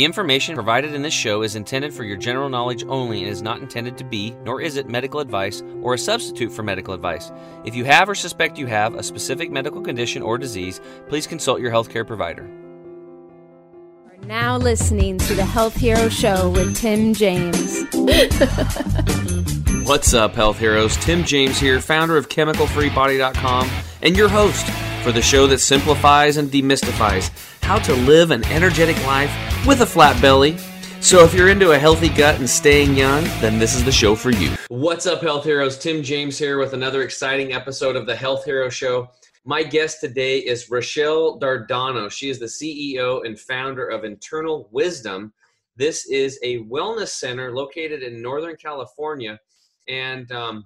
The information provided in this show is intended for your general knowledge only and is not intended to be, nor is it medical advice or a substitute for medical advice. If you have or suspect you have a specific medical condition or disease, please consult your healthcare provider. Are now listening to the Health Hero Show with Tim James. What's up, health heroes? Tim James here, founder of ChemicalFreeBody.com, and your host for the show that simplifies and demystifies how to live an energetic life with a flat belly. So, if you're into a healthy gut and staying young, then this is the show for you. What's up, health heroes? Tim James here with another exciting episode of the Health Hero Show. My guest today is Rochelle Dardano. She is the CEO and founder of Internal Wisdom. This is a wellness center located in Northern California. And um,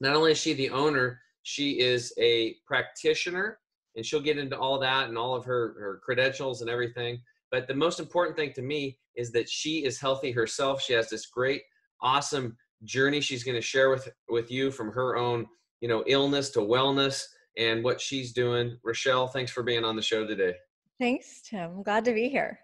not only is she the owner, she is a practitioner, and she'll get into all that and all of her, her credentials and everything. But the most important thing to me is that she is healthy herself. She has this great, awesome journey she's going to share with with you from her own, you know, illness to wellness and what she's doing. Rochelle, thanks for being on the show today. Thanks, Tim. Glad to be here.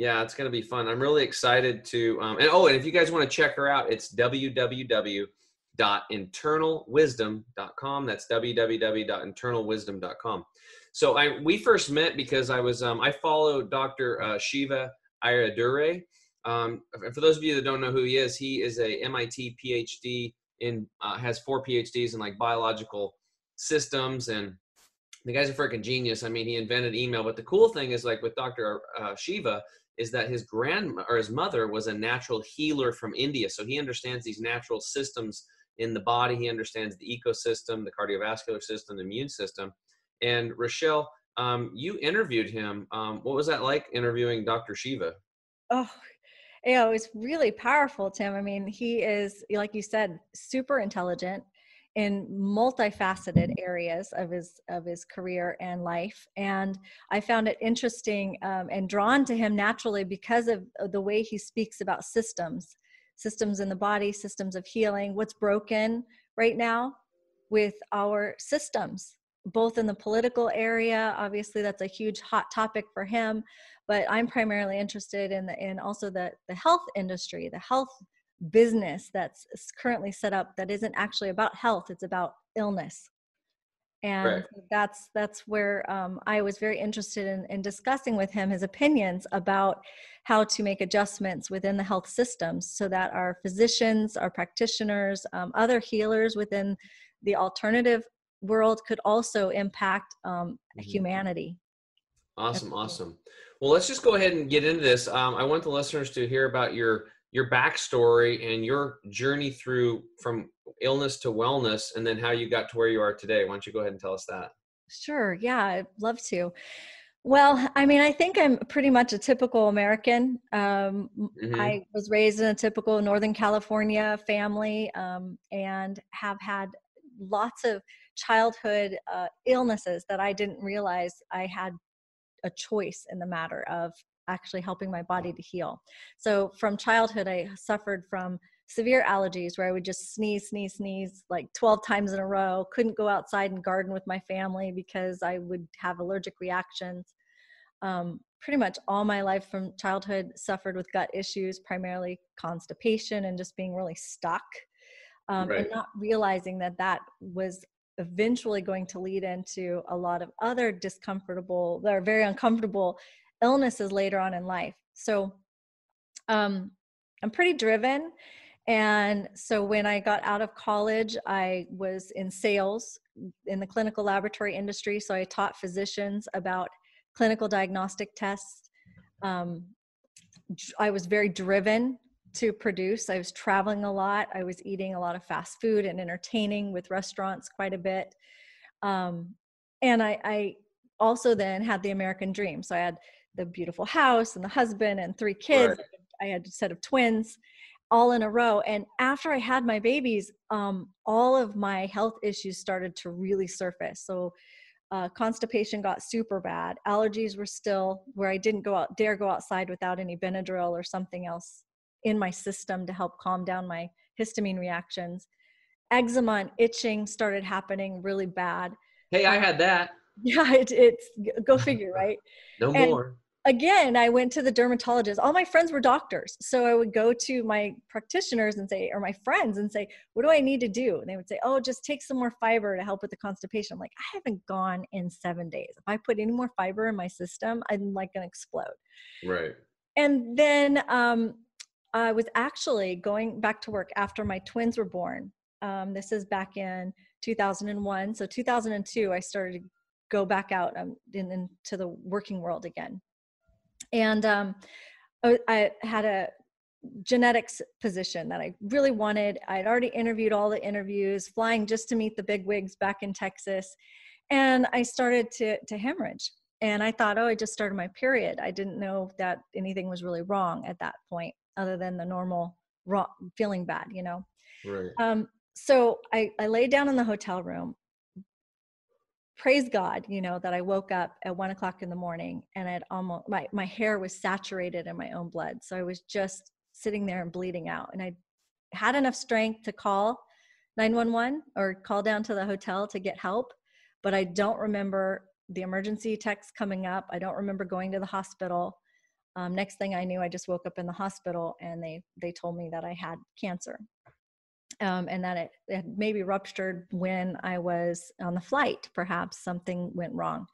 Yeah, it's going to be fun. I'm really excited to. Um, and oh, and if you guys want to check her out, it's www.internalwisdom.com. That's www.internalwisdom.com. So I we first met because I was um, I follow Dr. Uh, Shiva Ayyadurai. Um, for those of you that don't know who he is, he is a MIT PhD in uh, has four PhDs in like biological systems and the guy's a freaking genius. I mean, he invented email. But the cool thing is, like with Dr. Uh, Shiva, is that his grand or his mother was a natural healer from India. So he understands these natural systems in the body. He understands the ecosystem, the cardiovascular system, the immune system. And Rochelle, um, you interviewed him. Um, what was that like interviewing Dr. Shiva? Oh, it was really powerful, Tim. I mean, he is, like you said, super intelligent in multifaceted areas of his of his career and life and i found it interesting um, and drawn to him naturally because of the way he speaks about systems systems in the body systems of healing what's broken right now with our systems both in the political area obviously that's a huge hot topic for him but i'm primarily interested in the in also the the health industry the health business that's currently set up that isn't actually about health it's about illness. And right. that's that's where um, i was very interested in, in discussing with him his opinions about how to make adjustments within the health systems so that our physicians our practitioners um, other healers within the alternative world could also impact um, mm-hmm. humanity. Awesome awesome. Well let's just go ahead and get into this. Um, i want the listeners to hear about your your backstory and your journey through from illness to wellness and then how you got to where you are today. Why don't you go ahead and tell us that? Sure. Yeah, I'd love to. Well, I mean, I think I'm pretty much a typical American. Um, mm-hmm. I was raised in a typical Northern California family um, and have had lots of childhood uh, illnesses that I didn't realize I had a choice in the matter of actually helping my body to heal. So from childhood, I suffered from severe allergies where I would just sneeze, sneeze, sneeze like 12 times in a row. Couldn't go outside and garden with my family because I would have allergic reactions. Um, pretty much all my life from childhood suffered with gut issues, primarily constipation and just being really stuck. Um, right. And not realizing that that was eventually going to lead into a lot of other discomfortable, that are very uncomfortable illnesses later on in life. So um, I'm pretty driven. And so when I got out of college, I was in sales in the clinical laboratory industry. So I taught physicians about clinical diagnostic tests. Um, I was very driven to produce. I was traveling a lot. I was eating a lot of fast food and entertaining with restaurants quite a bit. Um, and I, I also then had the American dream. So I had the beautiful house and the husband and three kids. Right. I had a set of twins all in a row. And after I had my babies, um, all of my health issues started to really surface. So uh, constipation got super bad. Allergies were still where I didn't go out, dare go outside without any Benadryl or something else in my system to help calm down my histamine reactions. Eczema and itching started happening really bad. Hey, I had that. Yeah, it, it's go figure, right? no and, more again, I went to the dermatologist. All my friends were doctors. So I would go to my practitioners and say, or my friends and say, what do I need to do? And they would say, oh, just take some more fiber to help with the constipation. I'm like, I haven't gone in seven days. If I put any more fiber in my system, I'm like going to explode. Right. And then um, I was actually going back to work after my twins were born. Um, this is back in 2001. So 2002, I started go back out um, in, into the working world again. And um, I, I had a genetics position that I really wanted. I'd already interviewed all the interviews, flying just to meet the big wigs back in Texas. And I started to, to hemorrhage. And I thought, oh, I just started my period. I didn't know that anything was really wrong at that point, other than the normal raw, feeling bad, you know? Right. Um, so I, I laid down in the hotel room praise God, you know, that I woke up at one o'clock in the morning and I'd almost my my hair was saturated in my own blood. So I was just sitting there and bleeding out. And I had enough strength to call 911 or call down to the hotel to get help. But I don't remember the emergency text coming up. I don't remember going to the hospital. Um, next thing I knew, I just woke up in the hospital and they they told me that I had cancer um, and that it, it maybe ruptured when I was on the flight. Perhaps something went wrong.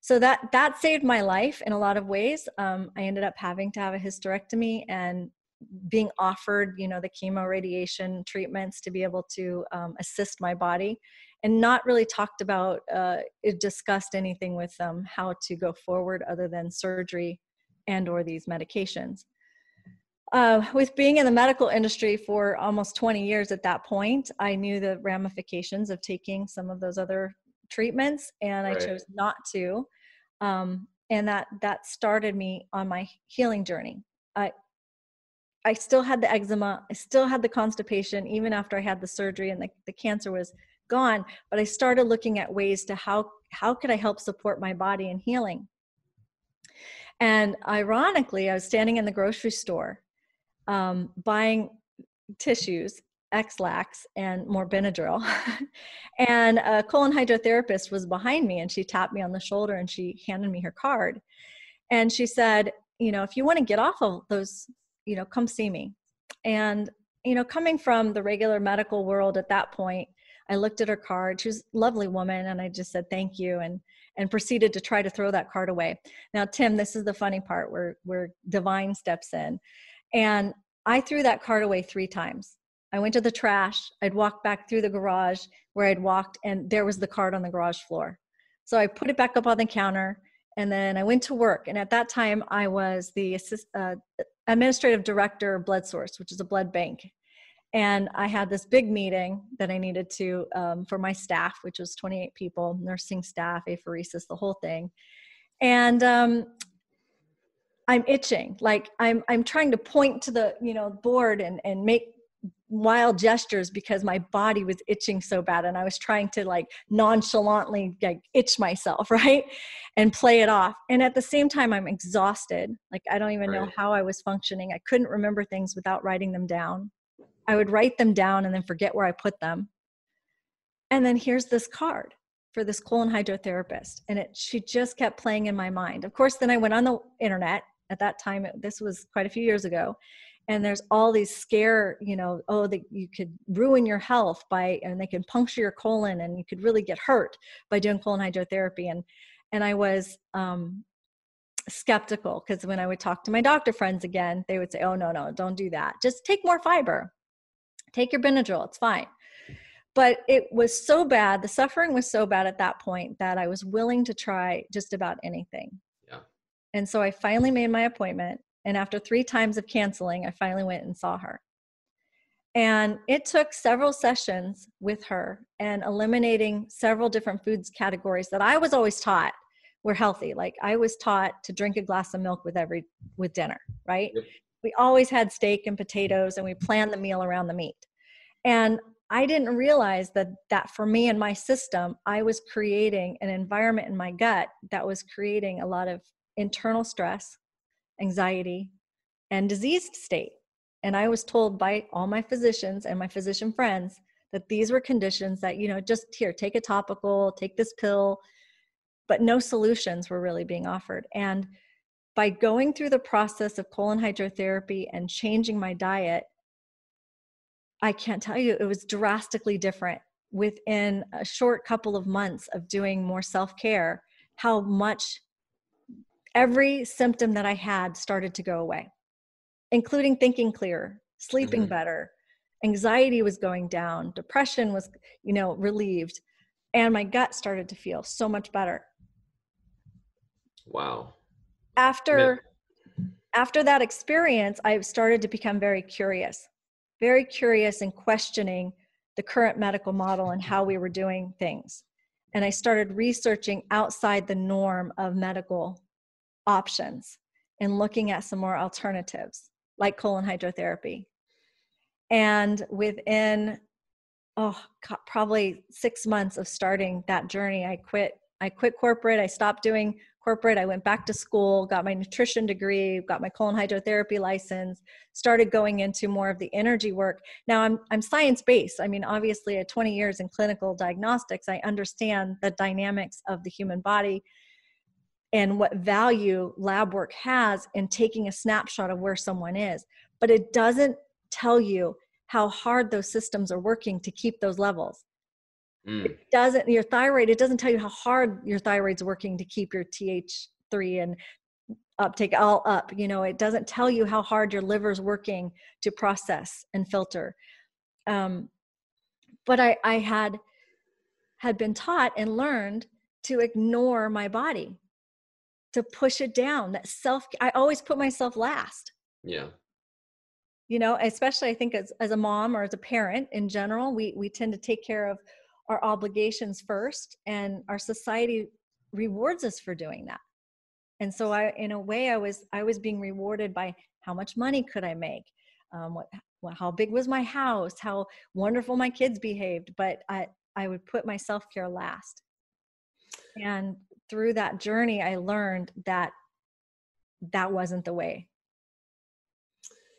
So that that saved my life in a lot of ways. Um, I ended up having to have a hysterectomy and being offered, you know, the chemo radiation treatments to be able to um, assist my body, and not really talked about, uh, discussed anything with them how to go forward other than surgery and or these medications uh, with being in the medical industry for almost 20 years at that point, I knew the ramifications of taking some of those other treatments, and right. I chose not to. Um, and that that started me on my healing journey. I I still had the eczema, I still had the constipation, even after I had the surgery and the, the cancer was gone. But I started looking at ways to how how could I help support my body in healing. And ironically, I was standing in the grocery store um, buying tissues, Ex-Lax, and more Benadryl. and a colon hydrotherapist was behind me and she tapped me on the shoulder and she handed me her card. And she said, you know, if you want to get off of those, you know, come see me. And, you know, coming from the regular medical world at that point, I looked at her card. She was a lovely woman, and I just said thank you and and proceeded to try to throw that card away. Now, Tim, this is the funny part where where divine steps in. And I threw that card away three times. I went to the trash. I'd walk back through the garage where I'd walked, and there was the card on the garage floor. So I put it back up on the counter, and then I went to work. And at that time, I was the assist, uh, administrative director of Blood Source, which is a blood bank. And I had this big meeting that I needed to um, for my staff, which was 28 people, nursing staff, apheresis, the whole thing. And um, I'm itching. Like I'm I'm trying to point to the, you know, board and and make wild gestures because my body was itching so bad and I was trying to like nonchalantly like itch myself, right? And play it off. And at the same time I'm exhausted. Like I don't even right. know how I was functioning. I couldn't remember things without writing them down. I would write them down and then forget where I put them. And then here's this card for this colon hydrotherapist and it she just kept playing in my mind. Of course then I went on the internet at that time this was quite a few years ago and there's all these scare you know oh that you could ruin your health by and they can puncture your colon and you could really get hurt by doing colon hydrotherapy. And and i was um skeptical because when i would talk to my doctor friends again they would say oh no no don't do that. Just take more fiber. Take your benadryl. It's fine. But it was so bad the suffering was so bad at that point that i was willing to try just about anything and so I finally made my appointment. And after three times of canceling, I finally went and saw her. And it took several sessions with her and eliminating several different foods categories that I was always taught were healthy. Like I was taught to drink a glass of milk with every with dinner, right? Yep. We always had steak and potatoes and we planned the meal around the meat. And I didn't realize that that for me and my system, I was creating an environment in my gut that was creating a lot of internal stress, anxiety, and diseased state. And I was told by all my physicians and my physician friends that these were conditions that, you know, just here, take a topical, take this pill, but no solutions were really being offered. And by going through the process of colon hydrotherapy and changing my diet, I can't tell you, it was drastically different within a short couple of months of doing more self care, how much every symptom that I had started to go away, including thinking clearer, sleeping mm-hmm. better, anxiety was going down, depression was, you know, relieved, and my gut started to feel so much better. Wow. After after that experience, I started to become very curious, very curious and questioning the current medical model and how we were doing things. And I started researching outside the norm of medical options and looking at some more alternatives like colon hydrotherapy. And within oh probably 6 months of starting that journey I quit I quit corporate I stopped doing corporate I went back to school got my nutrition degree got my colon hydrotherapy license started going into more of the energy work. Now I'm I'm science based I mean obviously at 20 years in clinical diagnostics I understand the dynamics of the human body and what value lab work has in taking a snapshot of where someone is. But it doesn't tell you how hard those systems are working to keep those levels. Mm. It doesn't, your thyroid, it doesn't tell you how hard your thyroid's working to keep your TH3 and uptake all up. You know, it doesn't tell you how hard your liver's working to process and filter. Um, but I, I had had been taught and learned to ignore my body to push it down that self i always put myself last. Yeah. You know especially i think as, as a mom or as a parent in general we we tend to take care of our obligations first and our society rewards us for doing that. And so i in a way i was i was being rewarded by how much money could i make? Um, what how big was my house? How wonderful my kids behaved but i i would put my self-care last. And through that journey i learned that that wasn't the way.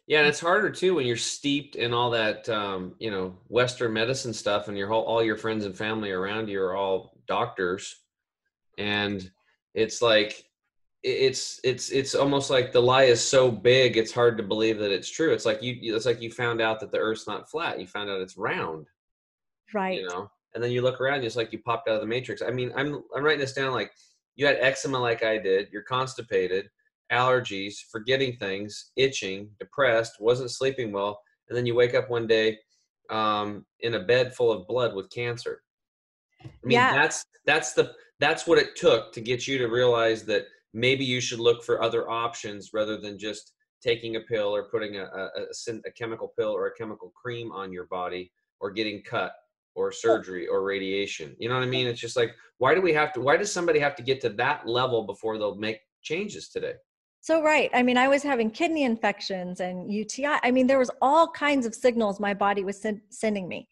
Yeah and it's harder too when you're steeped in all that um, you know western medicine stuff and your whole all your friends and family around you are all doctors. And it's like it's it's it's almost like the lie is so big it's hard to believe that it's true. It's like you it's like you found out that the earth's not flat you found out it's round right. you know and then you look around, it's like you popped out of the matrix. I mean, I'm I'm writing this down like you had eczema like I did, you're constipated, allergies, forgetting things, itching, depressed, wasn't sleeping well, and then you wake up one day um, in a bed full of blood with cancer. I mean, yeah. that's that's the that's what it took to get you to realize that maybe you should look for other options rather than just taking a pill or putting a, a, a, a chemical pill or a chemical cream on your body or getting cut or surgery or radiation. You know what I mean? It's just like, why do we have to, why does somebody have to get to that level before they'll make changes today? So, right. I mean, I was having kidney infections and UTI. I mean, there was all kinds of signals my body was sending me.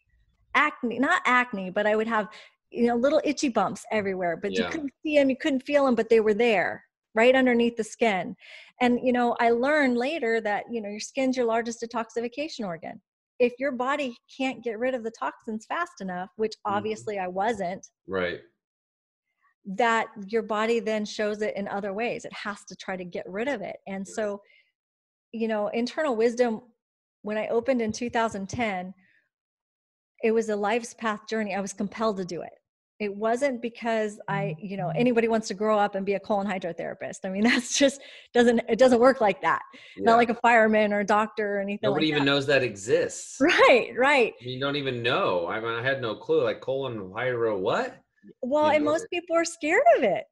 Acne, not acne, but I would have, you know, little itchy bumps everywhere, but yeah. you couldn't see them, you couldn't feel them, but they were there right underneath the skin. And, you know, I learned later that, you know, your skin's your largest detoxification organ if your body can't get rid of the toxins fast enough, which mm-hmm. obviously mm-hmm. I wasn't, right, that your body then shows it in other ways. It has to try to get rid of it. And so, you know, internal wisdom, when I opened in 2010, it was a life's path journey. I was compelled to do it it wasn't because i mm. you know anybody wants to grow up and be a colon hydrotherapist. I mean that's just doesn't it doesn't work like that. Yeah. not like a fireman or a doctor or anything nobody like even that. knows that exists. Right right. You don't even know. I mean i had no clue like colon hydro what? Well you and most people are scared of it.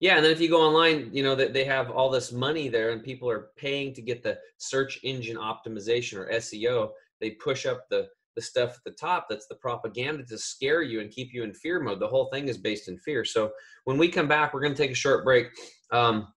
Yeah and then if you go online you know that they have all this money there and people are paying to get the search engine optimization or seo they push up the the stuff at the top that's the propaganda to scare you and keep you in fear mode. The whole thing is based in fear. So when we come back, we're going to take a short break. Um,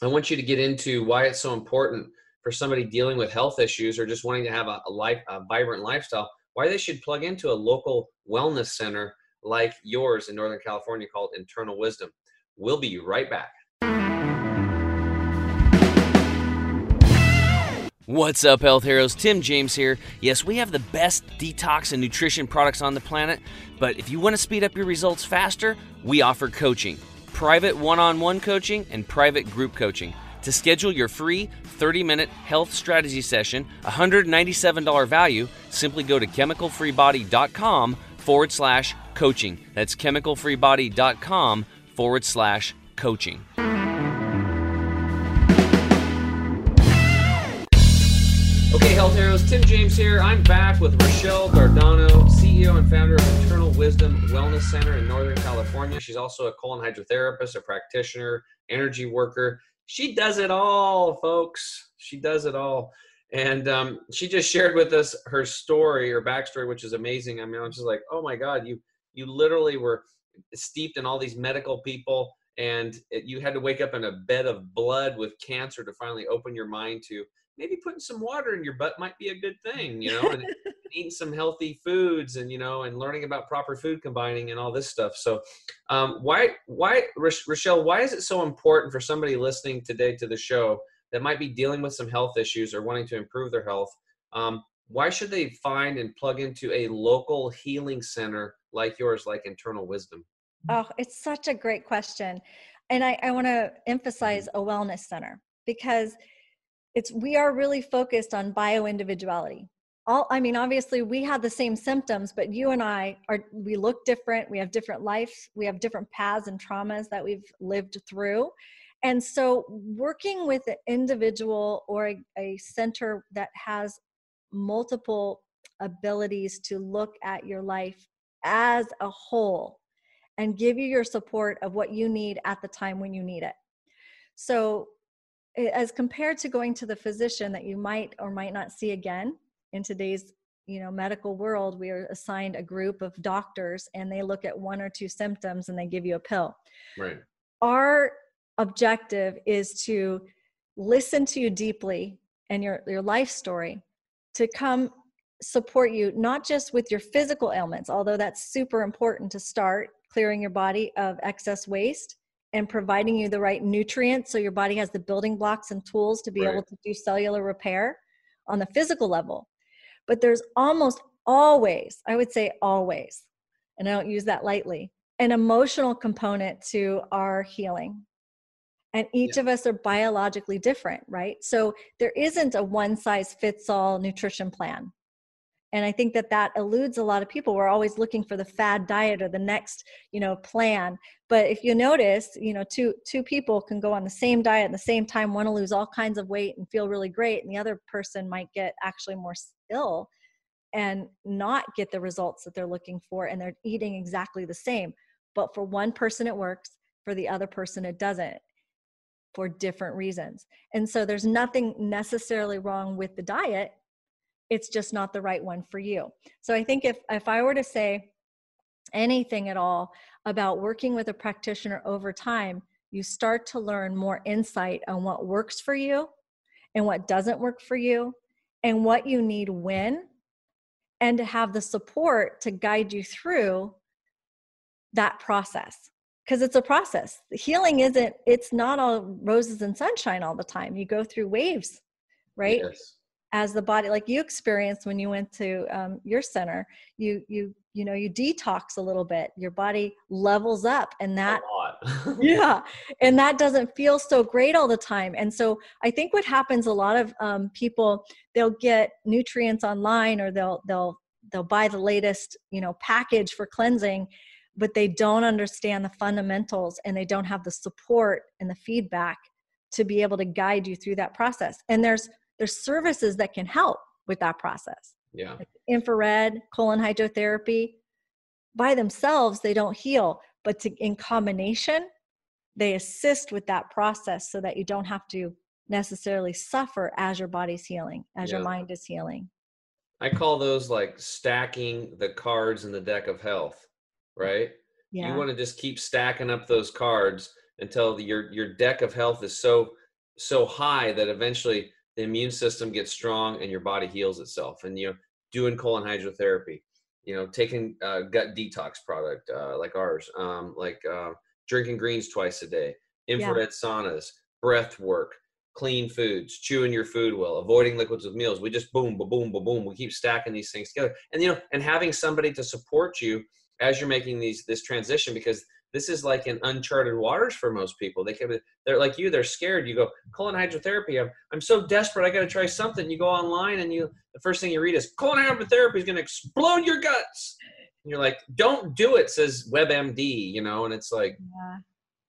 I want you to get into why it's so important for somebody dealing with health issues or just wanting to have a, a life, a vibrant lifestyle, why they should plug into a local wellness center like yours in Northern California called Internal Wisdom. We'll be right back. What's up, health heroes? Tim James here. Yes, we have the best detox and nutrition products on the planet, but if you want to speed up your results faster, we offer coaching private one on one coaching and private group coaching. To schedule your free 30 minute health strategy session, $197 value, simply go to chemicalfreebody.com forward slash coaching. That's chemicalfreebody.com forward slash coaching. Okay, Health Heroes, Tim James here. I'm back with Rochelle Gardano, CEO and founder of Internal Wisdom Wellness Center in Northern California. She's also a colon hydrotherapist, a practitioner, energy worker. She does it all, folks. She does it all. And um, she just shared with us her story, her backstory, which is amazing. I mean, I'm just like, oh my God, you you literally were steeped in all these medical people, and it, you had to wake up in a bed of blood with cancer to finally open your mind to maybe putting some water in your butt might be a good thing, you know, and eating some healthy foods and, you know, and learning about proper food combining and all this stuff. So, um, why, why, Rochelle, why is it so important for somebody listening today to the show that might be dealing with some health issues or wanting to improve their health? Um, why should they find and plug into a local healing center like yours, like Internal Wisdom? Oh, it's such a great question. And I, I want to emphasize a wellness center because it's we are really focused on bio individuality all i mean obviously we have the same symptoms but you and i are we look different we have different lives we have different paths and traumas that we've lived through. And so working with an individual or a, a center that has multiple abilities to look at your life as a whole and give you your support of what you need at the time when you need it. So as compared to going to the physician that you might or might not see again in today's you know medical world we are assigned a group of doctors and they look at one or two symptoms and they give you a pill. Right. Our objective is to listen to you deeply and your your life story to come support you not just with your physical ailments although that's super important to start clearing your body of excess waste and providing you the right nutrients so your body has the building blocks and tools to be right. able to do cellular repair on the physical level. But there's almost always, I would say always, and I don't use that lightly, an emotional component to our healing. And each yeah. of us are biologically different, right? So there isn't a one size fits all nutrition plan and i think that that eludes a lot of people. We're always looking for the fad diet or the next you know plan. But if you notice you know two two people can go on the same diet at the same time want to lose all kinds of weight and feel really great and the other person might get actually more ill and not get the results that they're looking for and they're eating exactly the same. But for one person it works for the other person it doesn't for different reasons. And so there's nothing necessarily wrong with the diet it's just not the right one for you. So i think if if i were to say anything at all about working with a practitioner over time you start to learn more insight on what works for you and what doesn't work for you and what you need when and to have the support to guide you through that process. Because it's a process. Healing isn't it's not all roses and sunshine all the time. You go through waves right? Yes as the body like you experienced when you went to um, your center you you you know you detox a little bit your body levels up and that yeah and that doesn't feel so great all the time and so i think what happens a lot of um, people they'll get nutrients online or they'll they'll they'll buy the latest you know package for cleansing but they don't understand the fundamentals and they don't have the support and the feedback to be able to guide you through that process and there's there's services that can help with that process. Yeah. Like infrared, colon hydrotherapy. By themselves, they don't heal, but to, in combination, they assist with that process so that you don't have to necessarily suffer as your body's healing, as yeah. your mind is healing. I call those like stacking the cards in the deck of health, right? Yeah. You want to just keep stacking up those cards until your your deck of health is so so high that eventually the immune system gets strong and your body heals itself. And you know, doing colon hydrotherapy, you know, taking uh, gut detox product uh, like ours, um, like uh, drinking greens twice a day, infrared yeah. saunas, breath work, clean foods, chewing your food well, avoiding liquids with meals. We just boom, boom, boom, boom, boom. We keep stacking these things together, and you know, and having somebody to support you as you're making these this transition because this is like in uncharted waters for most people. They can, they're like you, they're scared. You go colon hydrotherapy. I'm, I'm so desperate. I got to try something. You go online and you, the first thing you read is colon hydrotherapy is going to explode your guts. And you're like, don't do it, says WebMD, you know, and it's like, yeah.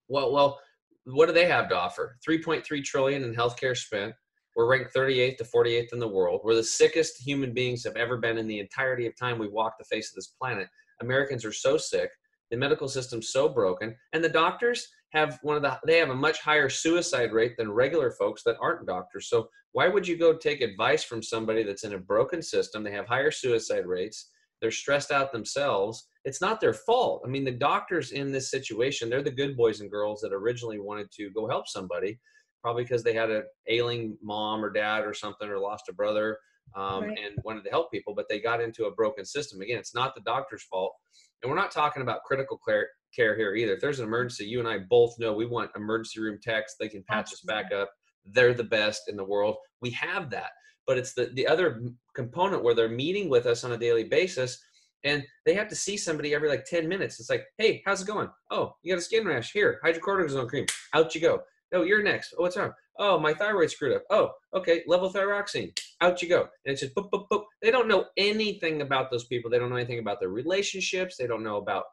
well, well, what do they have to offer? 3.3 trillion in healthcare spent. We're ranked 38th to 48th in the world. We're the sickest human beings have ever been in the entirety of time we've walked the face of this planet. Americans are so sick the medical system's so broken and the doctors have one of the they have a much higher suicide rate than regular folks that aren't doctors. So why would you go take advice from somebody that's in a broken system? They have higher suicide rates. They're stressed out themselves. It's not their fault. I mean the doctors in this situation they're the good boys and girls that originally wanted to go help somebody probably because they had an ailing mom or dad or something or lost a brother um, right. and wanted to help people but they got into a broken system. Again it's not the doctor's fault and we're not talking about critical care, care here either. If there's an emergency, you and I both know we want emergency room techs. They can patch Absolutely. us back up. They're the best in the world. We have that. But it's the, the other component where they're meeting with us on a daily basis and they have to see somebody every like 10 minutes. It's like, hey, how's it going? Oh, you got a skin rash. Here, hydrocortisone cream. Out you go. Oh, you're next. Oh, what's wrong? Oh, my thyroid screwed up. Oh, okay, levothyroxine. Out you go. And it's just boop, boop, boop. They don't know anything about those people. They don't know anything about their relationships. They don't know about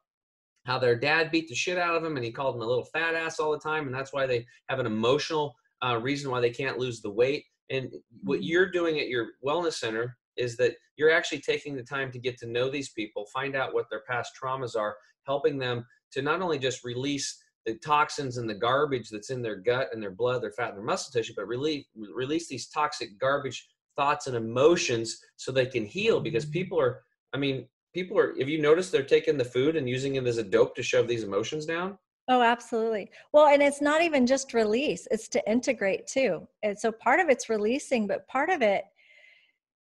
how their dad beat the shit out of them and he called them a little fat ass all the time. And that's why they have an emotional uh, reason why they can't lose the weight. And what mm-hmm. you're doing at your wellness center is that you're actually taking the time to get to know these people, find out what their past traumas are, helping them to not only just release the toxins and the garbage that's in their gut and their blood, their fat, and their muscle tissue, but release release these toxic garbage thoughts and emotions so they can heal. Because mm-hmm. people are, I mean, people are. If you notice, they're taking the food and using it as a dope to shove these emotions down. Oh, absolutely. Well, and it's not even just release; it's to integrate too. And so part of it's releasing, but part of it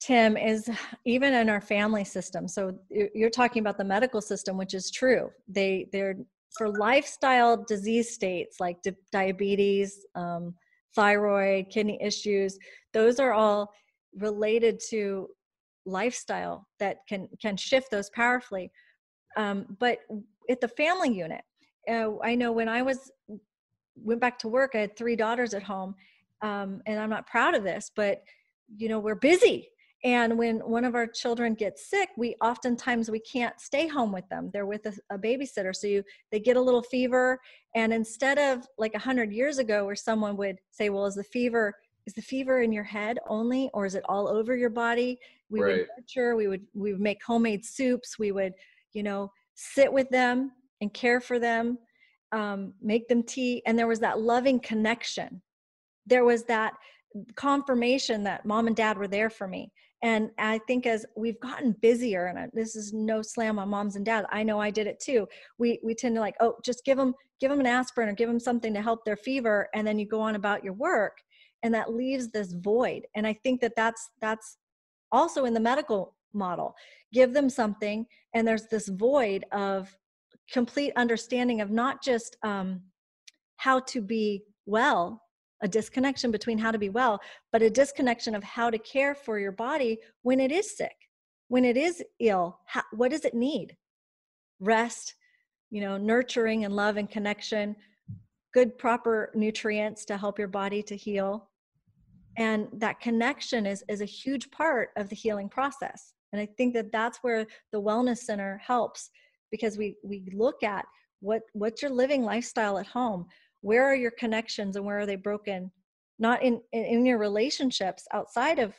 Tim, is even in our family system. So you're talking about the medical system, which is true. They they're for lifestyle disease states like di- diabetes, um, thyroid, kidney issues, those are all related to lifestyle that can can shift those powerfully. Um, but at the family unit, uh, I know when I was went back to work, I had three daughters at home, um, and I'm not proud of this, but you know we're busy and when one of our children gets sick we oftentimes we can't stay home with them. They're with a, a babysitter so you they get a little fever. And instead of like a hundred years ago where someone would say well is the fever is the fever in your head only or is it all over your body? We right. would nurture we would we would make homemade soups. We would you know sit with them and care for them um, make them tea. And there was that loving connection. There was that confirmation that mom and dad were there for me and i think as we've gotten busier and this is no slam on moms and dads i know i did it too. We we tend to like oh just give them give them an aspirin or give them something to help their fever and then you go on about your work and that leaves this void. And i think that that's that's also in the medical model. Give them something and there's this void of complete understanding of not just um, how to be well a disconnection between how to be well, but a disconnection of how to care for your body when it is sick, when it is ill. How, what does it need? Rest, you know, nurturing and love and connection, good, proper nutrients to help your body to heal. And that connection is, is a huge part of the healing process. And I think that that's where the Wellness Center helps because we, we look at what, what's your living lifestyle at home? Where are your connections and where are they broken? Not in in your relationships outside of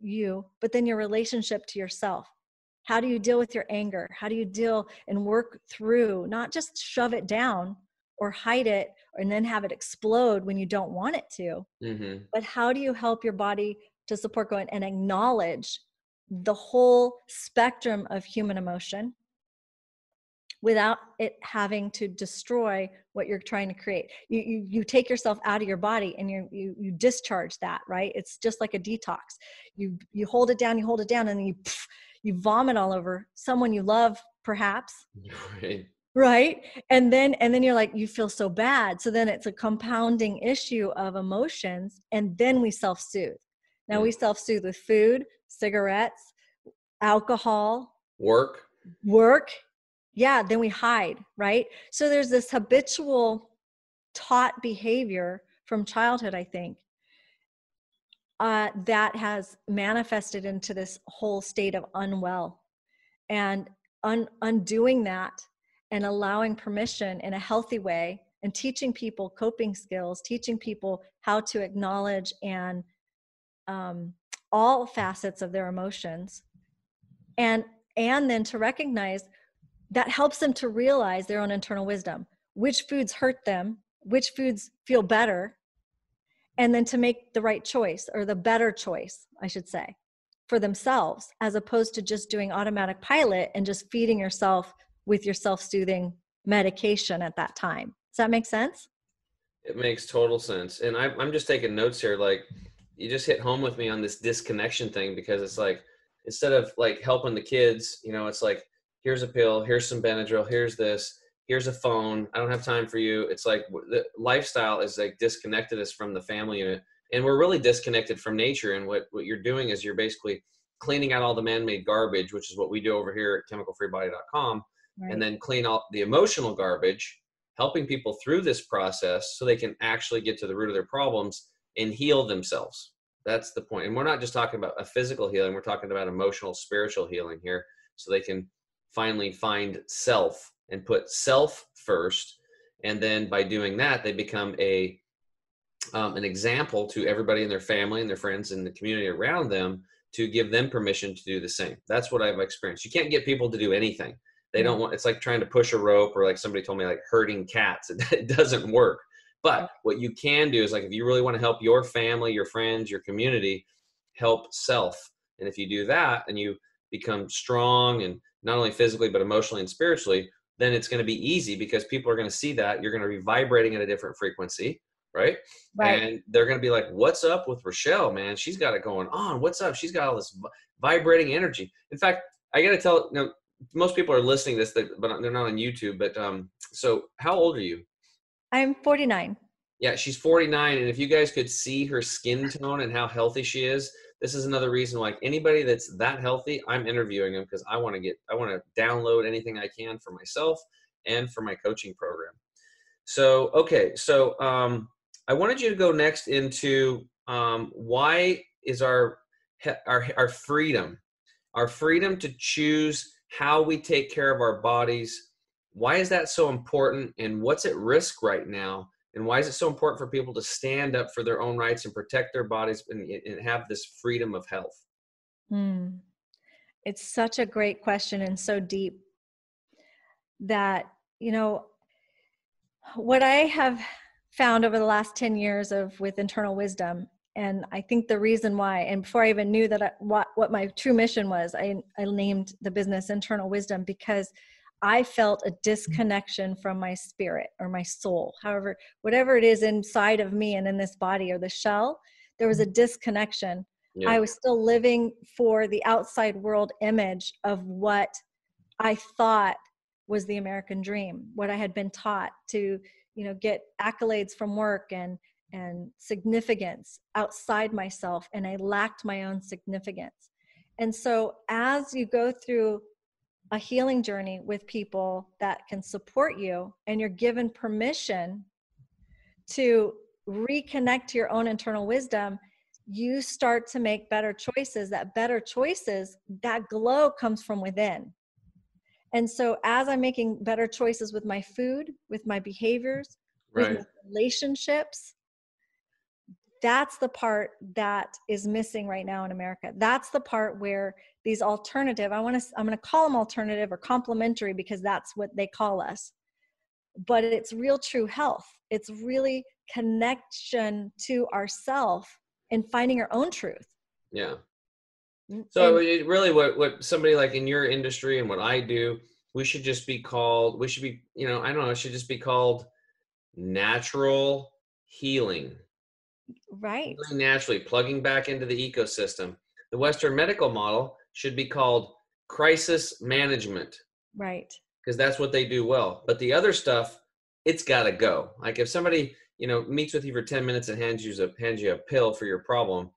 you but then your relationship to yourself. How do you deal with your anger? How do you deal and work through not just shove it down or hide it and then have it explode when you don't want it to mm-hmm. but how do you help your body to support going and acknowledge the whole spectrum of human emotion without it having to destroy what you're trying to create. You, you, you take yourself out of your body and you, you, you discharge that, right? It's just like a detox. You, you hold it down, you hold it down, and then you, you vomit all over someone you love, perhaps. Right. Right. And then, and then you're like, you feel so bad. So then it's a compounding issue of emotions. And then we self soothe. Now hmm. we self soothe with food, cigarettes, alcohol, work, work, yeah, then we hide, right? So there's this habitual taught behavior from childhood, I think, uh, that has manifested into this whole state of unwell. And un- undoing that and allowing permission in a healthy way and teaching people coping skills, teaching people how to acknowledge and um, all facets of their emotions, and and then to recognize that helps them to realize their own internal wisdom, which foods hurt them, which foods feel better, and then to make the right choice or the better choice, I should say, for themselves, as opposed to just doing automatic pilot and just feeding yourself with your self soothing medication at that time. Does that make sense? It makes total sense. And I, I'm just taking notes here. Like, you just hit home with me on this disconnection thing because it's like, instead of like helping the kids, you know, it's like, here's a pill, here's some Benadryl, here's this here's a phone i don't have time for you it's like the lifestyle is like disconnected us from the family unit and we're really disconnected from nature and what what you're doing is you're basically cleaning out all the man-made garbage which is what we do over here at chemicalfreebody.com right. and then clean out the emotional garbage helping people through this process so they can actually get to the root of their problems and heal themselves that's the point. point and we're not just talking about a physical healing we're talking about emotional spiritual healing here so they can finally find self and put self first. And then by doing that they become a um, an example to everybody in their family and their friends and the community around them to give them permission to do the same. That's what i've experienced. You can't get people to do anything. They don't want it's like trying to push a rope or like somebody told me like herding cats. It, it doesn't work. But what you can do is like if you really want to help your family your friends your community help self. And if you do that and you become strong and not only physically but emotionally and spiritually then it's going to be easy because people are going to see that you're going to be vibrating at a different frequency right? right. And they're going to be like what's up with rochelle man? She's got it going on. What's up? She's got all this vibrating energy. In fact i got to tell you know most people are listening to this but they're not on youtube but um so how old are you? I'm 49 yeah she's 49 and if you guys could see her skin tone and how healthy she is this is another reason like anybody that's that healthy i'm interviewing them because i want to get i want to download anything i can for myself and for my coaching program. So okay so um, i wanted you to go next into um, why is our our our freedom our freedom to choose how we take care of our bodies why is that so important and what's at risk right now and why is it so important for people to stand up for their own rights and protect their bodies and, and have this freedom of health mm. it's such a great question and so deep that you know what i have found over the last 10 years of with internal wisdom and i think the reason why and before i even knew that I, what what my true mission was i i named the business internal wisdom because I felt a disconnection from my spirit or my soul, however, whatever it is inside of me and in this body or the shell, there was a mm. disconnection. Yeah. I was still living for the outside world image of what I thought was the American dream, what I had been taught to, you know, get accolades from work and and significance outside myself and I lacked my own significance. And so as you go through a healing journey with people that can support you and you're given permission to reconnect to your own internal wisdom you start to make better choices that better choices that glow comes from within and so as i'm making better choices with my food with my behaviors right. with relationships that's the part that is missing right now in america. That's the part where these alternative i want to i'm going to call them alternative or complementary because that's what they call us. But it's real true health. It's really connection to ourself and finding our own truth. Yeah. Mm, so and, really what what somebody like in your industry and what i do we should just be called we should be you know i don't know it should just be called natural healing right naturally plugging back into the ecosystem the western medical model should be called crisis management. Right. Because that's what they do well. But the other stuff, it's got to go. Like if somebody, you know, meets with you for 10 minutes and hands you a hands you a pill for your problem,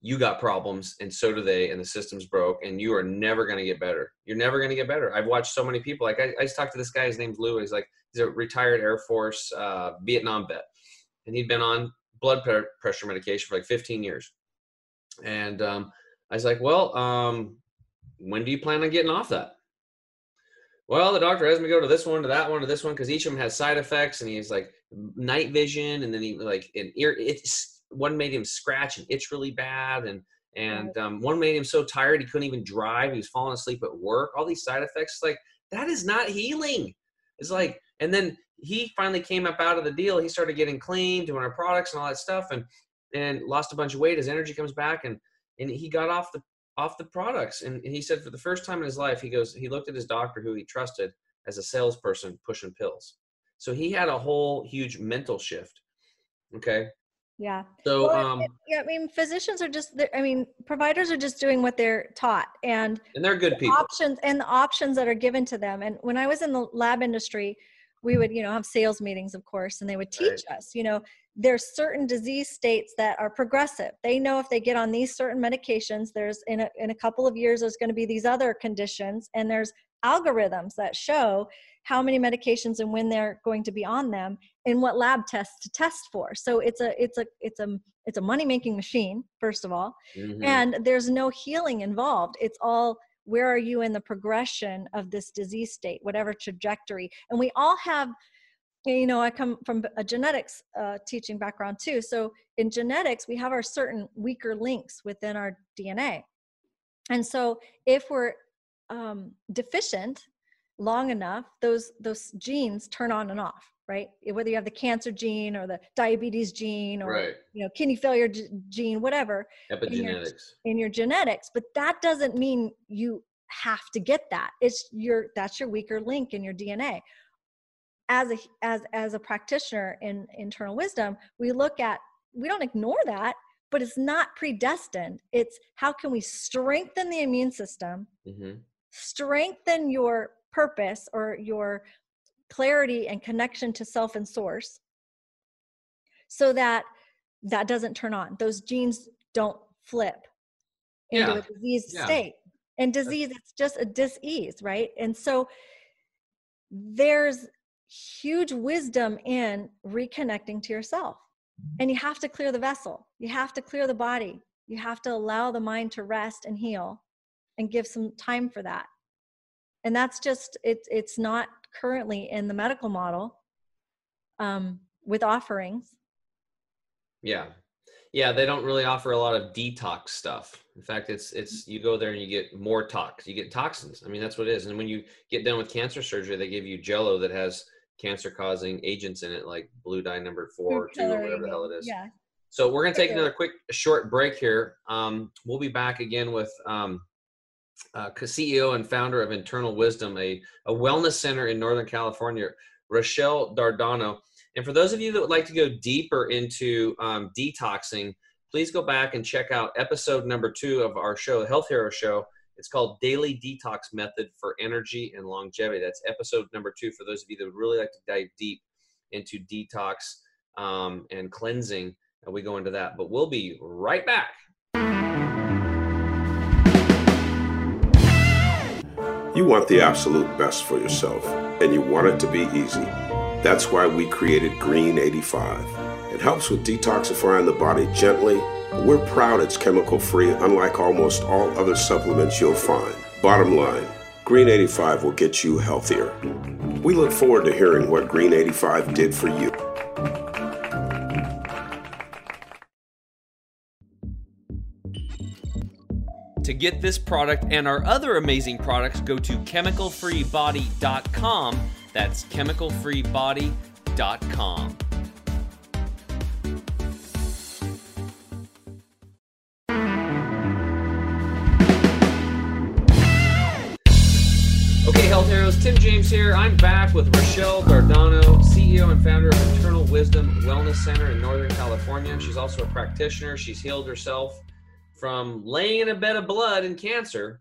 you got problems and so do they and the system's broke and you are never going to get better you're never going to get better i've watched so many people like i, I just talked to this guy his name's lou he's like he's a retired air force uh, vietnam vet and he'd been on blood pressure medication for like 15 years. And um, i was like well um, when do you plan on getting off that? Well the doctor has me go to this one to that one to this one because each of them has side effects and he's like night vision and then he like an ear it's one made him scratch and itch really bad and and um, one made him so tired he couldn't even drive he was falling asleep at work all these side effects like that is not healing. It's like and then he finally came up out of the deal he started getting clean doing our products and all that stuff and and lost a bunch of weight his energy comes back and and he got off the off the products and he said for the first time in his life he goes he looked at his doctor who he trusted as a salesperson pushing pills so he had a whole huge mental shift okay yeah. So, well, um, yeah, I mean, physicians are just, I mean, providers are just doing what they're taught and, and they're good the people. Options and the options that are given to them. And when I was in the lab industry, we would, you know, have sales meetings, of course, and they would teach right. us, you know, there's certain disease states that are progressive. They know if they get on these certain medications, there's in a, in a couple of years, there's going to be these other conditions. And there's algorithms that show how many medications and when they're going to be on them and what lab tests to test for so it's a it's a it's a it's a money making machine first of all mm-hmm. and there's no healing involved it's all where are you in the progression of this disease state whatever trajectory? And we all have you know i come from a genetics uh, teaching background too. So in genetics we have our certain weaker links within our dna and so if we're um, deficient long enough those those genes turn on and off right? Whether you have the cancer gene or the diabetes gene or right. you know kidney failure g- gene whatever epigenetics in your, in your genetics but that doesn't mean you have to get that. It's your that's your weaker link in your dna as a as as a practitioner in internal wisdom we look at we don't ignore that but it's not predestined. It's how can we strengthen the immune system mm-hmm. strengthen your purpose or your clarity and connection to self and source so that that doesn't turn on. Those genes don't flip into yeah. a diseased yeah. state. And disease it's just a disease right? And so there's huge wisdom in reconnecting to yourself. Mm-hmm. And you have to clear the vessel. You have to clear the body. You have to allow the mind to rest and heal and give some time for that. And that's just it's it's not currently in the medical model um, with offerings. Yeah. Yeah they don't really offer a lot of detox stuff. In fact it's it's you go there and you get more tox. You get toxins. I mean that's what it is. And when you get done with cancer surgery they give you jello that has cancer causing agents in it like blue dye number four or two or whatever the hell it is. yeah. So we're going to take another quick short break here. Um, we'll be back again with um, uh, CEO and founder of Internal Wisdom, a, a wellness center in Northern California, Rochelle Dardano. And for those of you that would like to go deeper into um, detoxing, please go back and check out episode number two of our show, the Health Hero Show. It's called Daily Detox Method for Energy and Longevity. That's episode number two for those of you that would really like to dive deep into detox um, and cleansing. And we go into that. But we'll be right back. You want the absolute best for yourself, and you want it to be easy. That's why we created Green 85. It helps with detoxifying the body gently. We're proud it's chemical free, unlike almost all other supplements you'll find. Bottom line Green 85 will get you healthier. We look forward to hearing what Green 85 did for you. Get this product and our other amazing products, go to chemicalfreebody.com. That's chemicalfreebody.com. Okay, Health Heroes, Tim James here. I'm back with Rochelle Dardano, CEO and founder of Internal Wisdom Wellness Center in Northern California. She's also a practitioner. She's healed herself from laying in a bed of blood and cancer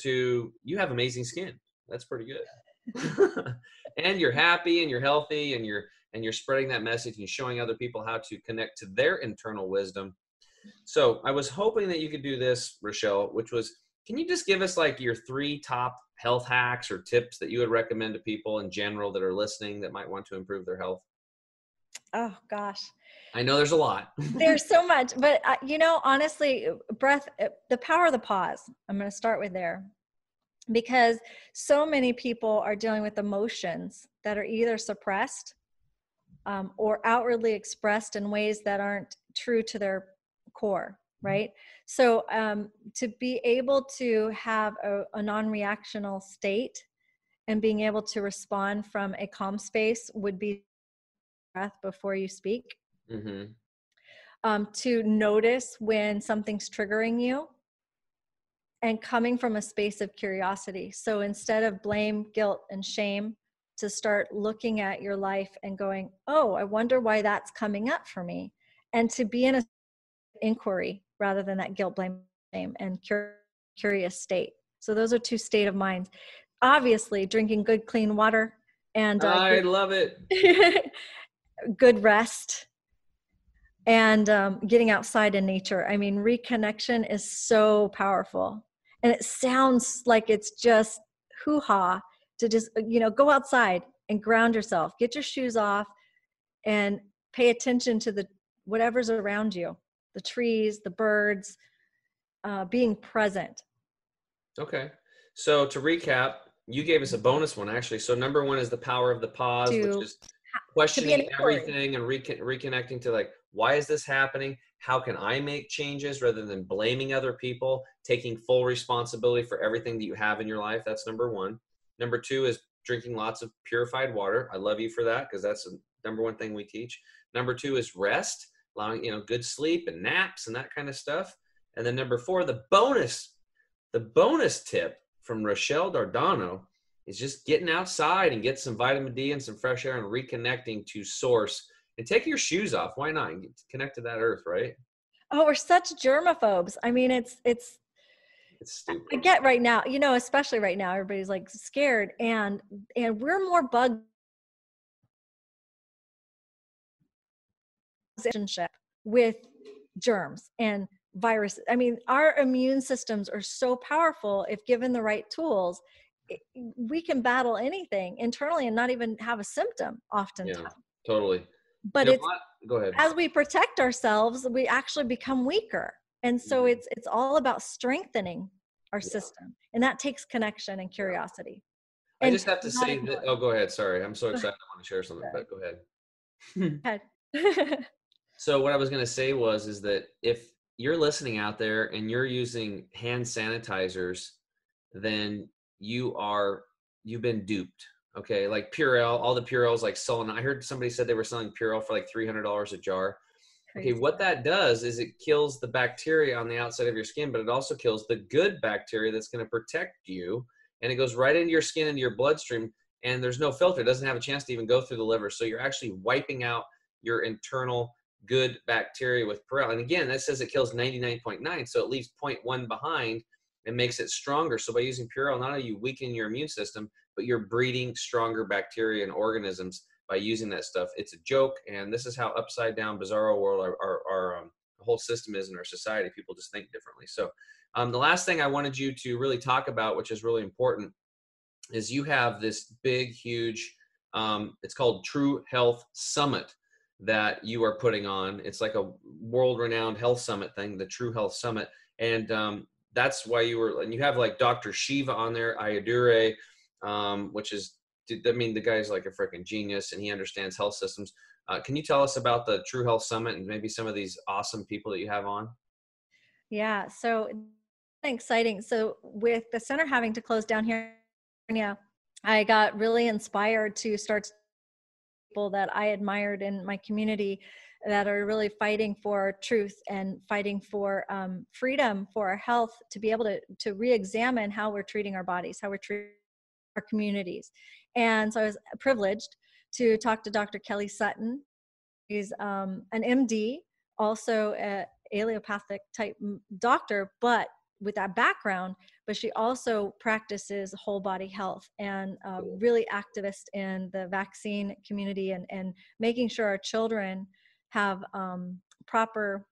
to you have amazing skin. That's pretty good. and you're happy and you're healthy and you're and you're spreading that message and showing other people how to connect to their internal wisdom. So I was hoping that you could do this, Rochelle, which was can you just give us like your three top health hacks or tips that you would recommend to people in general that are listening that might want to improve their health? Oh gosh. I know there's a lot. there's so much, but uh, you know, honestly, breath, uh, the power of the pause. I'm going to start with there because so many people are dealing with emotions that are either suppressed um, or outwardly expressed in ways that aren't true to their core right so um, to be able to have a, a non-reactional state and being able to respond from a calm space would be breath before you speak mm-hmm. um, to notice when something's triggering you and coming from a space of curiosity. So instead of blame guilt and shame to start looking at your life and going oh i wonder why that's coming up for me and to be in a inquiry rather than that guilt blame shame and curious state. So those are two state of minds. Obviously drinking good clean water and uh, i good, love it. good rest and um, getting outside in nature i mean reconnection is so powerful and it sounds like it's just hoo-ha to just uh, you know go outside and ground yourself get your shoes off and pay attention to the whatever's around you the trees, the birds, uh, being present. Okay. So to recap, you gave us a bonus one actually. So number one is the power of the pause, to, which is questioning everything and recon- reconnecting to like, why is this happening? How can I make changes rather than blaming other people? Taking full responsibility for everything that you have in your life. That's number one. Number two is drinking lots of purified water. I love you for that because that's the number one thing we teach. Number two is rest allowing you know good sleep and naps and that kind of stuff and then number four the bonus the bonus tip from rochelle dardano is just getting outside and get some vitamin d and some fresh air and reconnecting to source and take your shoes off why not and connect to that earth right oh we're such germaphobes i mean it's it's it's stupid. I get right now, you know, especially right now, everybody's like scared, and and we're more bug relationship with germs and viruses. I mean, our immune systems are so powerful if given the right tools. We can battle anything internally and not even have a symptom often. Yeah, totally. But you know it's go ahead. As we protect ourselves, we actually become weaker. And so mm-hmm. it's it's all about strengthening our yeah. system. And that takes connection and curiosity. I just have to say that oh go ahead. Sorry. I'm so excited. I want to share something, but go ahead. ahead. So what I was going to say was is that if you're listening out there and you're using hand sanitizers, then you are you've been duped. Okay, like Purell, all the Purells like selling. I heard somebody said they were selling Purell for like three hundred dollars a jar. Crazy. Okay, what that does is it kills the bacteria on the outside of your skin, but it also kills the good bacteria that's going to protect you, and it goes right into your skin, into your bloodstream, and there's no filter. It doesn't have a chance to even go through the liver, so you're actually wiping out your internal good bacteria with Purell. And again, that says it kills 99.9, so it leaves 0.1 behind and makes it stronger. So by using Purell, not only you weaken your immune system, but you're breeding stronger bacteria and organisms by using that stuff. It's a joke, and this is how upside down, bizarro world our, our, our um, whole system is in our society. People just think differently. So um, the last thing I wanted you to really talk about, which is really important, is you have this big, huge, um, it's called True Health Summit that you are putting on. It's like a world renowned health summit thing, the True Health Summit. And um, that's why you were, and you have like Dr. Shiva on there, Ayyadurai, um, which is, I mean, the guy's like a freaking genius and he understands health systems. Uh, can you tell us about the True Health Summit and maybe some of these awesome people that you have on? Yeah, so exciting. So with the center having to close down here, yeah, I got really inspired to start people that I admired in my community that are really fighting for truth and fighting for um, freedom for our health to be able to to re-examine how we're treating our bodies how we're treating our communities. And so i was privileged to talk to dr kelly sutton. He's um, an md also a allopathic type doctor but with that background, but she also practices whole body health and uh, really activist in the vaccine community and, and making sure our children have um, proper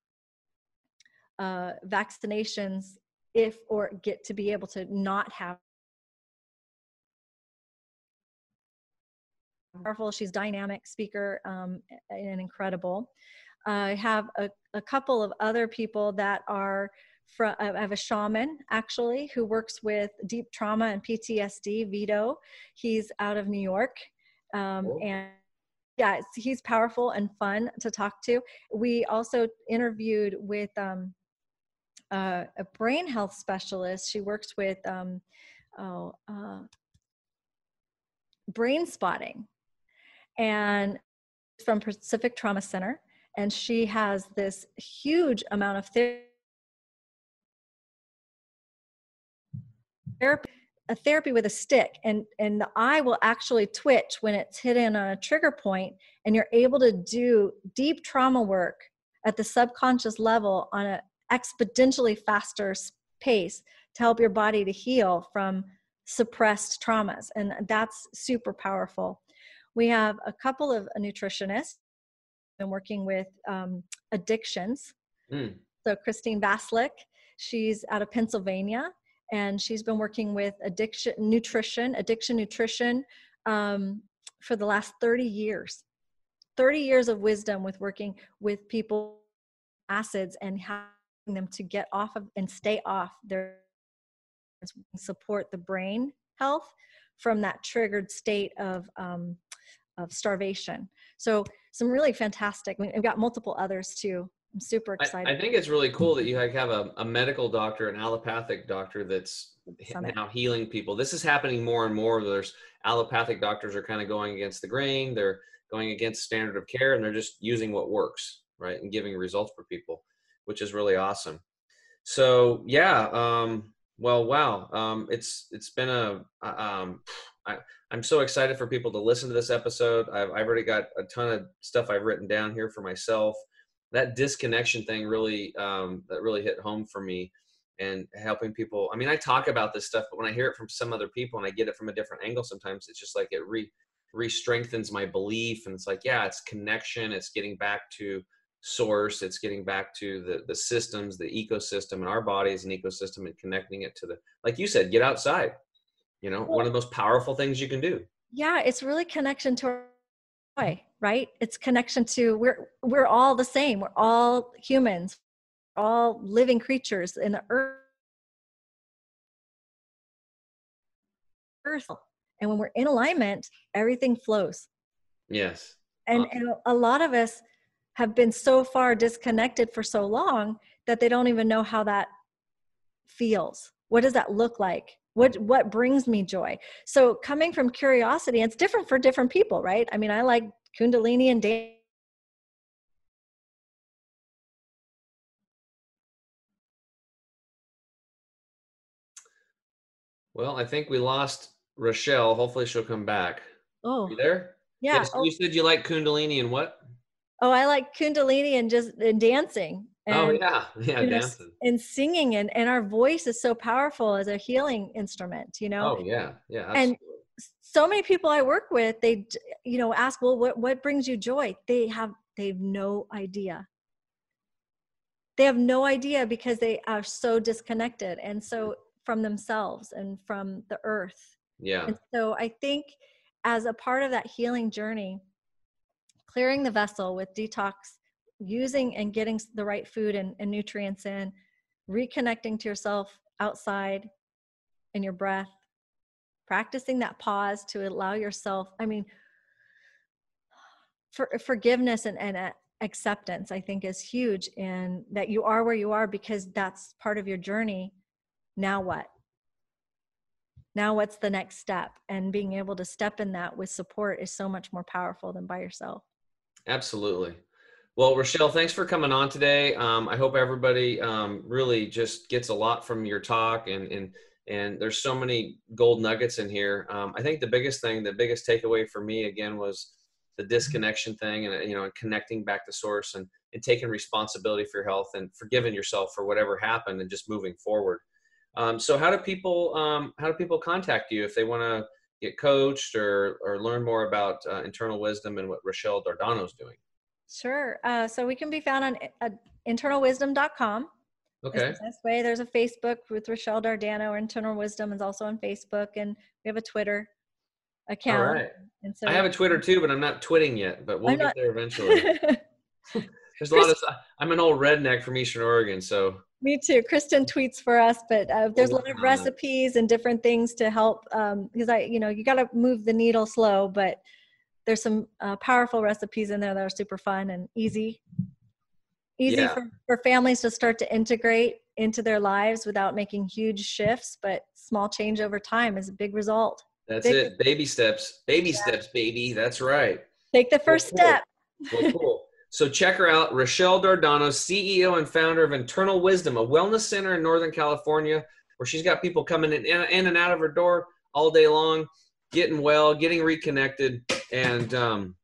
uh, vaccinations if or get to be able to not have powerful she's dynamic speaker um, and incredible i have a, a couple of other people that are from I have a shaman actually who works with deep trauma and PTSD. Vito, he's out of New York, um, cool. and yeah, he's powerful and fun to talk to. We also interviewed with um, uh, a brain health specialist. She works with um, oh, uh, brain spotting, and from Pacific Trauma Center, and she has this huge amount of therapy a therapy with a stick and and the eye will actually twitch when it's hidden on a trigger point and you're able to do deep trauma work at the subconscious level on an exponentially faster pace to help your body to heal from suppressed traumas and that's super powerful we have a couple of nutritionists been working with um, addictions mm. so christine vaslick she's out of pennsylvania and she's been working with addiction nutrition addiction nutrition um, for the last 30 years 30 years of wisdom with working with people acids and having them to get off of and stay off their support the brain health from that triggered state of um, of starvation so some really fantastic we've got multiple others too I'm super excited. I, I, think it's really cool that you have a, a medical doctor, an allopathic doctor that's Summit. now healing people. This is happening more and more. There's allopathic doctors are kind of going against the grain. They're going against standard of care and they're just using what works, right? And giving results for people, which is really awesome. So yeah, um, well, wow. Um, it's, it's been a, um, I, I'm so excited for people to listen to this episode. I've, I've already got a ton of stuff I've written down here for myself that disconnection thing really um, that really hit home for me and helping people i mean i talk about this stuff but when i hear it from some other people and i get it from a different angle sometimes it's just like it re re-strengthens my belief and it's like yeah it's connection it's getting back to source it's getting back to the the systems the ecosystem and our body is an ecosystem and connecting it to the like you said get outside you know one of the most powerful things you can do. Yeah it's really connection to our right? It's connection to we're we're all the same. We're all humans all living creatures in the earth. Earth. And when we're in alignment everything flows. Yes. And, uh. and a lot of us have been so far disconnected for so long that they don't even know how that feels. What does that look like what what brings me joy so coming from curiosity it's different for different people right i mean i like Kundalini and dance. Well, I think we lost Rochelle. Hopefully she'll come back. Oh. You there? Yeah. so oh. You said you like Kundalini and what? Oh, I like Kundalini and just and dancing. Oh, and, oh yeah, yeah, dancing know, and singing, and and our voice is so powerful as a healing instrument. You know. Oh yeah, yeah. Absolutely. And so many people I work with, they, you know, ask, well, what, what brings you joy? They have, they have no idea. They have no idea because they are so disconnected and hmm. so from themselves and from the earth. Yeah. And so I think as a part of that healing journey, clearing the vessel with detox, using and getting the right food and, and nutrients in, reconnecting to yourself outside in your breath, practicing that pause to allow yourself i mean for, forgiveness and, and uh, acceptance i think is huge in that you are where you are because that's part of your journey. Now what? Now what's the next step? And being able to step in that with support is so much more powerful than by yourself. Absolutely well rochelle thanks for coming on today um, i hope everybody um, really just gets a lot from your talk and, and and there's so many gold nuggets in here. Um, I think the biggest thing, the biggest takeaway for me again was the disconnection thing, and you know, connecting back to source and and taking responsibility for your health and forgiving yourself for whatever happened and just moving forward. Um, so, how do people um, how do people contact you if they want to get coached or or learn more about uh, internal wisdom and what Rochelle Dardano is doing? Sure. Uh, so we can be found on uh, internalwisdom.com Okay. best way. There's a Facebook with Rochelle Dardano. Internal Wisdom is also on Facebook, and we have a Twitter account. All right. And so I have a Twitter too, but I'm not twitting yet. But we'll I'm get not- there eventually. There's a lot of. I'm an old redneck from Eastern Oregon, so Me too. Kristen tweets for us, but uh, there's a lot of recipes and different things to help. Um, because I, you know, you got to move the needle slow, but there's some uh, powerful recipes in there that are super fun and easy. Easy Yeah. for, for families to start to integrate into their lives without making huge shifts, but small change over time is a big result. that's Big- it. Baby steps. Baby steps, baby. That's right. Take the first cool. step. Well, cool. So check her out, Rochelle Dardano, CEO and founder of Internal Wisdom, a wellness center in Northern California, where she's got people coming in, in and out of her door all day long, getting well, getting reconnected, and um,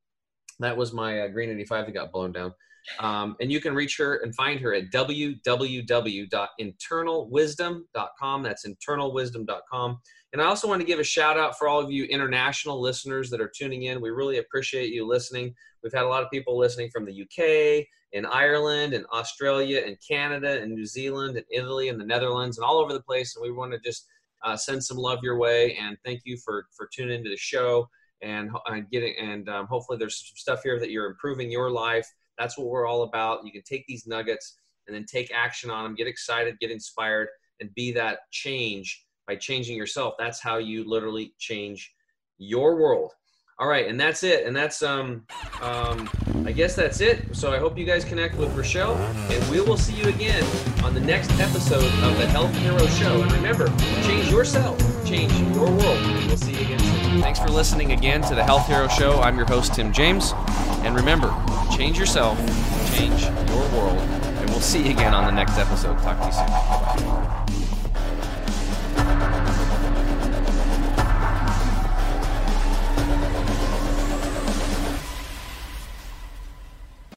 that was my uh, Green 85 that got blown down. Um, and you can reach her and find her at www.internalwisdom.com. That's internalwisdom.com. And I also want to give a shout out for all of you international listeners that are tuning in. We really appreciate you listening. We've had a lot of people listening from the UK, and Ireland, and Australia, and Canada, and New Zealand, and Italy, and the Netherlands, and all over the place. And we want to just uh, send some love your way and thank you for for tuning into the show and uh, getting and um, hopefully there's some stuff here that you're improving your life. That's what we're all about. You can take these nuggets and then take action on them. Get excited, get inspired, and be that change by changing yourself. That's how you literally change your world. All right, and that's it. And that's um um I guess that's it. So I hope you guys connect with Rochelle, and we will see you again on the next episode of the Health Hero Show. And remember, change yourself, change your world. And we'll see you again soon. Thanks for listening again to the Health Hero Show. I'm your host Tim James, and remember, change yourself, change your world, and we'll see you again on the next episode. Talk to you soon.